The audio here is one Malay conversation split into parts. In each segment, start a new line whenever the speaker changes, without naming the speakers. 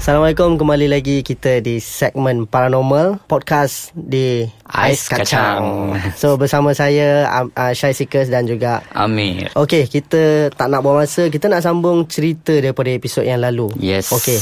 Assalamualaikum kembali lagi kita di segmen paranormal podcast di
Ais Kacang.
So bersama saya uh, Syai Seekers dan juga
Amir.
Okey, kita tak nak buang masa, kita nak sambung cerita daripada episod yang lalu.
Yes.
Okey.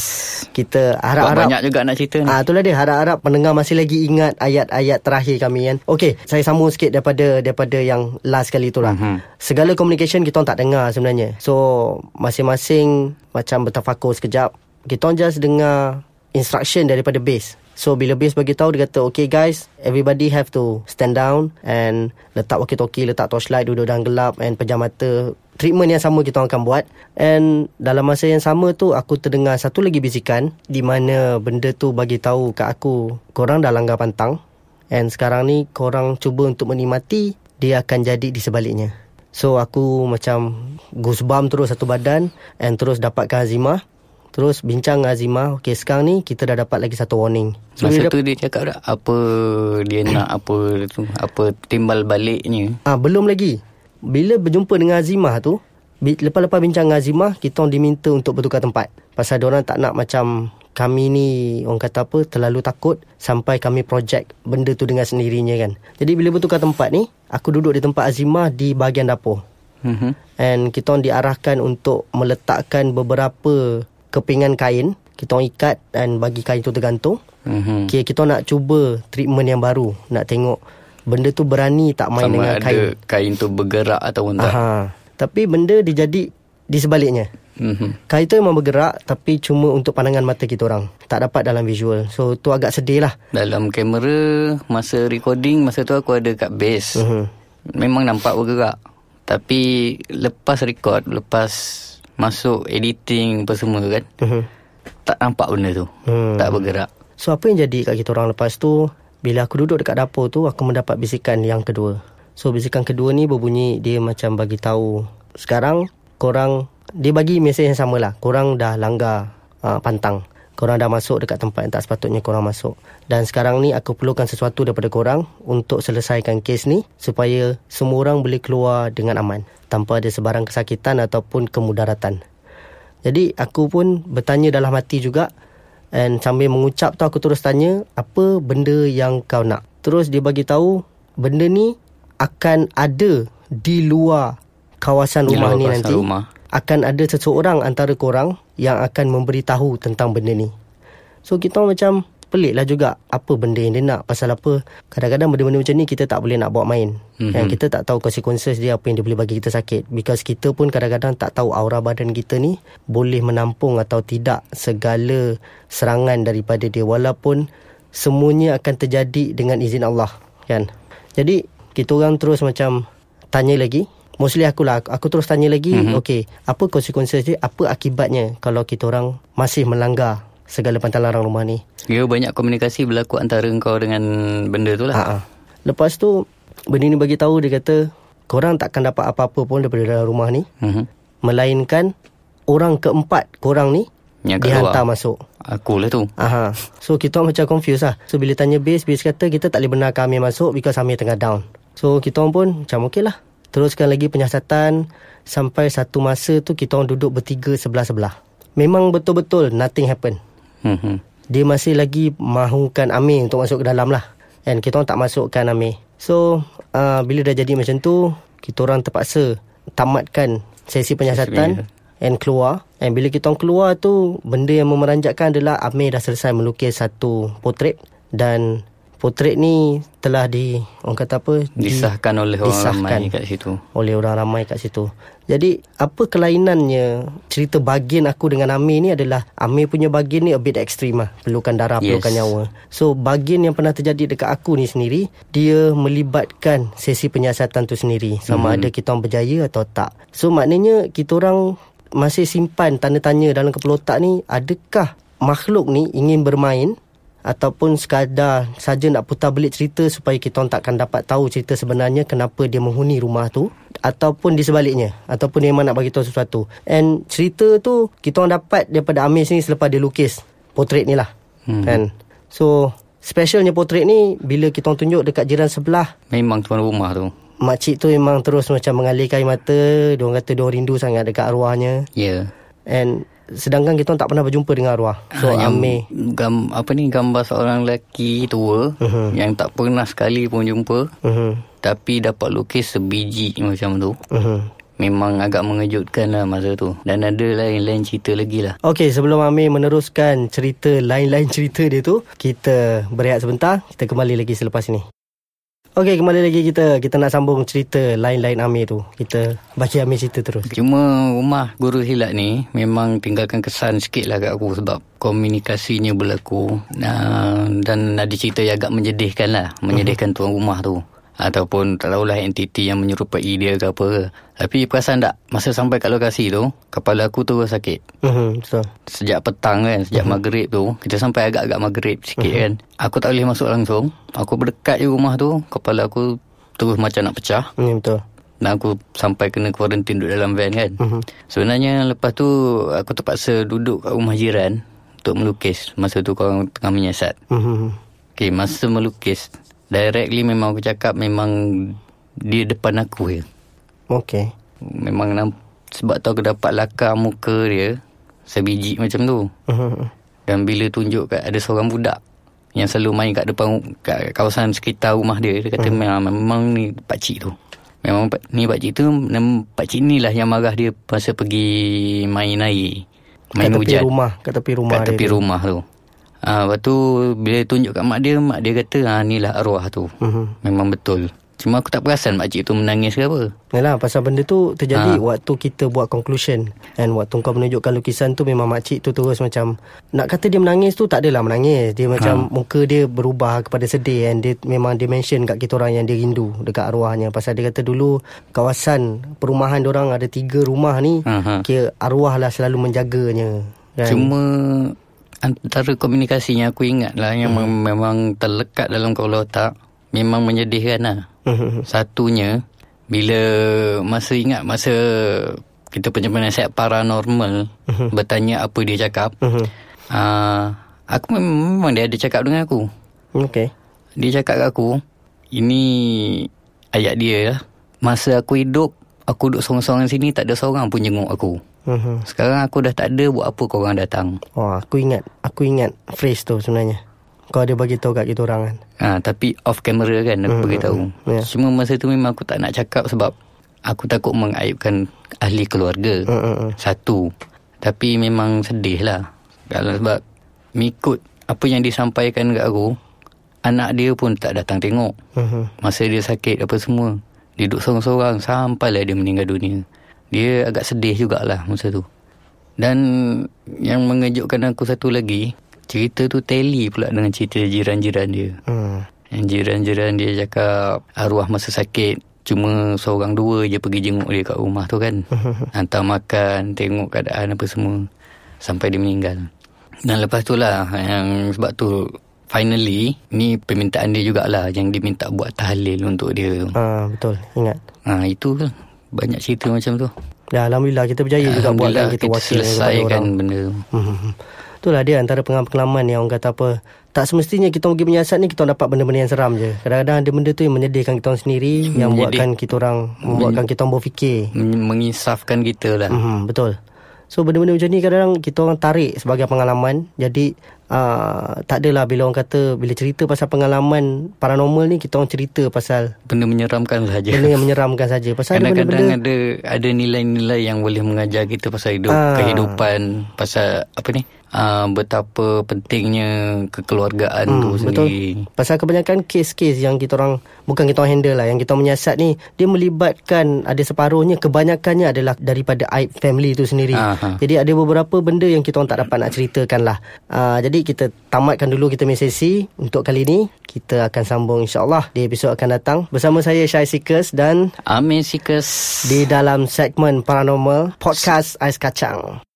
Kita harap-harap
banyak juga nak cerita ni.
Ah, itulah dia harap-harap pendengar masih lagi ingat ayat-ayat terakhir kami kan. Okey, saya sambung sikit daripada daripada yang last kali tu lah.
Mhm.
Segala communication kita orang tak dengar sebenarnya. So, masing-masing macam bertafakur sekejap. Kita just dengar instruction daripada base. So bila base bagi tahu dia kata okay guys everybody have to stand down and letak walkie-talkie letak torchlight duduk dalam gelap and pejam mata. Treatment yang sama kita akan buat. And dalam masa yang sama tu aku terdengar satu lagi bisikan di mana benda tu bagi tahu kat aku korang dah langgar pantang. And sekarang ni korang cuba untuk menikmati dia akan jadi di sebaliknya. So aku macam goosebump terus satu badan and terus dapatkan azimah Terus bincang dengan Azimah Okay sekarang ni Kita dah dapat lagi satu warning.
Masa
bila
tu dia cakap dah apa dia nak apa tu apa timbal baliknya.
Ah Belum lagi. Bila berjumpa dengan Azimah tu Lepas-lepas bincang dengan Azimah Kita orang diminta untuk bertukar tempat. Pasal orang tak nak macam Kami ni Orang kata apa Terlalu takut Sampai kami project Benda tu dengan sendirinya kan. Jadi bila bertukar tempat ni Aku duduk di tempat Azimah Di bahagian dapur.
Mhm.
And kita orang diarahkan untuk meletakkan beberapa kepingan kain. Kita orang ikat dan bagi kain tu tergantung.
Mhm.
Okay, kita nak cuba treatment yang baru. Nak tengok benda tu berani tak main
Sama
dengan
ada
kain.
kain tu bergerak ataupun tak.
Aha. Tapi benda dia jadi di sebaliknya.
Mhm.
Kain tu memang bergerak tapi cuma untuk pandangan mata kita orang. Tak dapat dalam visual. So tu agak sedih lah.
Dalam kamera masa recording masa tu aku ada kat base.
Mhm.
Memang nampak bergerak. Tapi lepas record, lepas masuk editing apa semua kan,
Mhm.
tak nampak benda tu.
Hmm.
Tak bergerak.
So apa yang jadi kat kita orang lepas tu Bila aku duduk dekat dapur tu Aku mendapat bisikan yang kedua So bisikan kedua ni berbunyi Dia macam bagi tahu Sekarang korang Dia bagi mesej yang sama lah Korang dah langgar uh, pantang Korang dah masuk dekat tempat yang tak sepatutnya korang masuk. Dan sekarang ni aku perlukan sesuatu daripada korang Untuk selesaikan kes ni Supaya semua orang boleh keluar dengan aman Tanpa ada sebarang kesakitan ataupun kemudaratan. Jadi aku pun bertanya dalam hati juga And sambil mengucap tu aku terus tanya Apa benda yang kau nak? Terus dia bagi tahu Benda ni akan ada di luar kawasan rumah
luar
ni
kawasan
nanti.
rumah.
Akan ada seseorang antara korang Yang akan memberitahu tentang benda ni. So kita macam pelik lah juga Apa benda yang dia nak Pasal apa. Kadang-kadang benda-benda macam ni Kita tak boleh nak bawa main. Mm-hmm. Yang kita tak tahu consequences dia Apa yang dia boleh bagi kita sakit. Because kita pun kadang-kadang Tak tahu aura badan kita ni Boleh menampung atau tidak Segala serangan daripada dia. Walaupun Semuanya akan terjadi Dengan izin Allah. Kan? Jadi Kita orang terus macam Tanya lagi Mostly akulah Aku, aku terus tanya lagi mm-hmm. Okay Apa consequences dia Apa akibatnya Kalau kita orang Masih melanggar Segala pantang larang rumah ni
Dia banyak komunikasi berlaku antara kau dengan benda tu lah.
Ha. Lepas tu benda ni bagi tahu dia kata korang takkan dapat apa-apa pun daripada dalam rumah ni
Mhm.
melainkan orang keempat korang ni
Yang
dihantar masuk.
Aku lah tu.
Aha. So kita macam confused lah. So bila tanya base, base kata kita tak boleh benarkan Amir masuk because Amir tengah down. So kita pun macam okey lah. Teruskan lagi penyiasatan sampai satu masa tu kita orang duduk bertiga sebelah-sebelah. Memang betul-betul nothing happen. Dia masih lagi mahukan Amir untuk masuk ke dalam lah. And kita orang tak masukkan Amir. So, uh, bila dah jadi macam tu, kita orang terpaksa tamatkan sesi penyiasatan and keluar. And bila kita orang keluar tu, benda yang memeranjatkan adalah Amir dah selesai melukis satu potret. Dan potret ni telah di, orang kata apa? di-
Disahkan oleh orang
disahkan
ramai kat situ.
oleh orang ramai kat situ. Jadi apa kelainannya cerita bagian aku dengan Amir ni adalah Amir punya bagian ni a bit extreme lah. Perlukan darah,
Yes.
perlukan nyawa. So bagian yang pernah terjadi dekat aku ni sendiri, dia melibatkan sesi penyiasatan tu sendiri. Sama ada kita orang berjaya atau tak. So maknanya kita orang masih simpan tanda tanya dalam kepala otak ni, adakah makhluk ni ingin bermain ataupun sekadar saja nak putar belit cerita supaya kita orang takkan dapat tahu cerita sebenarnya kenapa dia menghuni rumah tu ataupun di sebaliknya ataupun dia memang nak bagi tahu sesuatu. And cerita tu kita orang dapat daripada Amir sini selepas dia lukis potret ni lah. Hmm. Kan. So specialnya potret ni bila kita orang tunjuk dekat jiran sebelah
Memang tuan rumah tu.
makcik tu memang terus macam mengalirkan mata diorang kata diorang rindu sangat dekat arwahnya
Ya. Yeah.
And sedangkan kita tak pernah berjumpa dengan arwah so
Hanya
Amir
gam, apa ni gambar seorang lelaki tua
Mhm.
yang tak pernah sekali pun jumpa
uh-huh.
tapi dapat lukis sebiji macam tu.
Uh-huh.
Memang agak mengejutkan lah masa tu. Dan ada lain-lain cerita lagi lah.
Okey, sebelum Amir meneruskan cerita lain-lain cerita dia tu, kita berehat sebentar. Kita kembali lagi selepas ini. Okey, kembali lagi kita. Kita nak sambung cerita lain-lain Amir tu. Kita bagi Amir cerita terus.
Cuma rumah guru silat ni memang tinggalkan kesan sikit lah kat aku sebab komunikasinya berlaku uh, dan ada cerita yang agak menyedihkan lah. Menyedihkan tuan rumah tu. Ataupun tak tahulah entiti yang menyerupai dia ke apa ke. Tapi perasan tak masa sampai kat lokasi tu kepala aku terus sakit.
Uh-huh, betul.
Sejak petang kan Sejak uh-huh. maghrib tu Kita sampai agak-agak maghrib sikit uh-huh. kan Aku tak boleh masuk langsung Aku berdekat je rumah tu Kepala aku Terus macam nak pecah
Hmm, betul.
Dan aku sampai kena quarantine Duduk dalam van kan
Uh-huh.
Sebenarnya lepas tu Aku terpaksa duduk kat rumah jiran Untuk melukis Masa tu korang tengah menyiasat
Uh-huh.
Okay masa melukis Directly memang aku cakap Memang Dia depan aku je
Okey.
Memang Sebab tu aku dapat lakar muka dia Sebiji macam tu
Uh-huh.
Dan bila tunjuk kat ada seorang budak yang selalu main kat depan kat kawasan sekitar rumah dia dia kata memang, memang ni pak cik tu. Memang ni pak cik tu pak cik ni lah yang marah dia masa pergi main air. Main
kat tepi
hujan
rumah. Kat tepi rumah
kat tepi
dia.
rumah tu. Ah lepas tu bila tunjuk kat mak dia mak dia kata ah ni lah arwah tu.
Uh-huh.
Memang betul. Cuma aku tak perasan mak cik tu menangis ke apa.
Yalah, pasal benda tu terjadi
Ha.
waktu kita buat conclusion. And waktu kau menunjukkan lukisan tu memang makcik tu terus macam... Nak kata dia menangis tu tak adalah menangis. Dia macam muka dia berubah kepada sedih. And dia memang dia mention kat kita orang yang dia rindu dekat arwahnya. Pasal dia kata dulu kawasan perumahan orang ada tiga rumah ni.
Ha, ha.
Kira arwah lah selalu menjaganya. Kan?
Cuma antara komunikasi yang aku ingat lah yang hmm. memang terlekat dalam kepala otak memang menyedihkan lah.
Mhm.
Satunya bila masa ingat masa kita punya penasihat paranormal
Mhm.
bertanya apa dia cakap.
Mhm.
Uh, aku memang, memang dia ada cakap dengan aku.
Okay.
Dia cakap kat aku ini ayat dia lah. Masa aku hidup aku duduk sorang-sorang sini tak ada seorang pun jenguk aku.
Mhm.
Sekarang aku dah tak ada buat apa korang datang.
Oh, aku ingat. Aku ingat phrase tu sebenarnya. Kau ada bagi tahu kat kita orang kan.
Ha, tapi off camera kan aku
Hmm,
beritahu.
ya.
Cuma masa tu memang aku tak nak cakap sebab aku takut mengaibkan ahli keluarga.
Hmm, hmm, hmm.
Satu. Tapi memang sedih lah. Kalau sebab mengikut apa yang disampaikan kat aku, anak dia pun tak datang tengok.
Mhm.
Masa dia sakit apa semua. Dia duduk sorang-sorang sampailah dia meninggal dunia. Dia agak sedih jugalah masa tu. Dan yang mengejutkan aku satu lagi, cerita tu tally pula dengan cerita jiran-jiran dia.
Hmm.
Yang jiran-jiran dia cakap arwah masa sakit cuma seorang dua je pergi jenguk dia kat rumah tu kan. Hantar makan, tengok keadaan apa semua sampai dia meninggal. Dan lepas tu lah yang sebab tu finally ni permintaan dia jugalah yang dia minta buat tahlil untuk dia.
Ah, betul. Ingat.
Ha itu banyak cerita macam tu.
Ya, Alhamdulillah kita berjaya juga buatkan
Alhamdullah
kita,
kita
wakil
selesaikan
orang.
benda tu.
Hmm. Itulah dia antara pengalaman yang orang kata apa. Tak semestinya kita pergi menyiasat ni kita dapat benda-benda yang seram je. Kadang-kadang ada benda tu yang menyedihkan kita orang sendiri. yang
Menyedih.
buatkan kita orang, membuatkan kita orang berfikir.
Men- Mengisafkan kita lah.
Hmm, betul. So benda-benda macam ni kadang-kadang kita orang tarik sebagai pengalaman. Jadi uh, tak adalah bila orang kata bila cerita pasal pengalaman paranormal ni kita orang cerita pasal
Benda menyeramkan saja.
benda yang menyeramkan saja. Pasal ada
Kadang-kadang
benda-benda
ada ada nilai-nilai yang boleh mengajar kita pasal hidup,
Ah.
kehidupan, pasal apa ni? Uh, betapa pentingnya kekeluargaan
Hmm,
tu
betul.
sendiri.
Pasal kebanyakan kes-kes yang kita orang bukan kita orang handle lah yang kita menyiasat ni dia melibatkan ada separuhnya kebanyakannya adalah daripada aib family tu sendiri.
Aha.
Jadi ada beberapa benda yang kita orang tak dapat nak ceritakan lah. Uh, jadi kita tamatkan dulu kita punya sesi untuk kali ni. Kita akan sambung insyaAllah di episod akan datang. Bersama saya Syai Sikas dan
Amin Sikas.
di dalam segmen Paranormal Podcast Ais Kacang.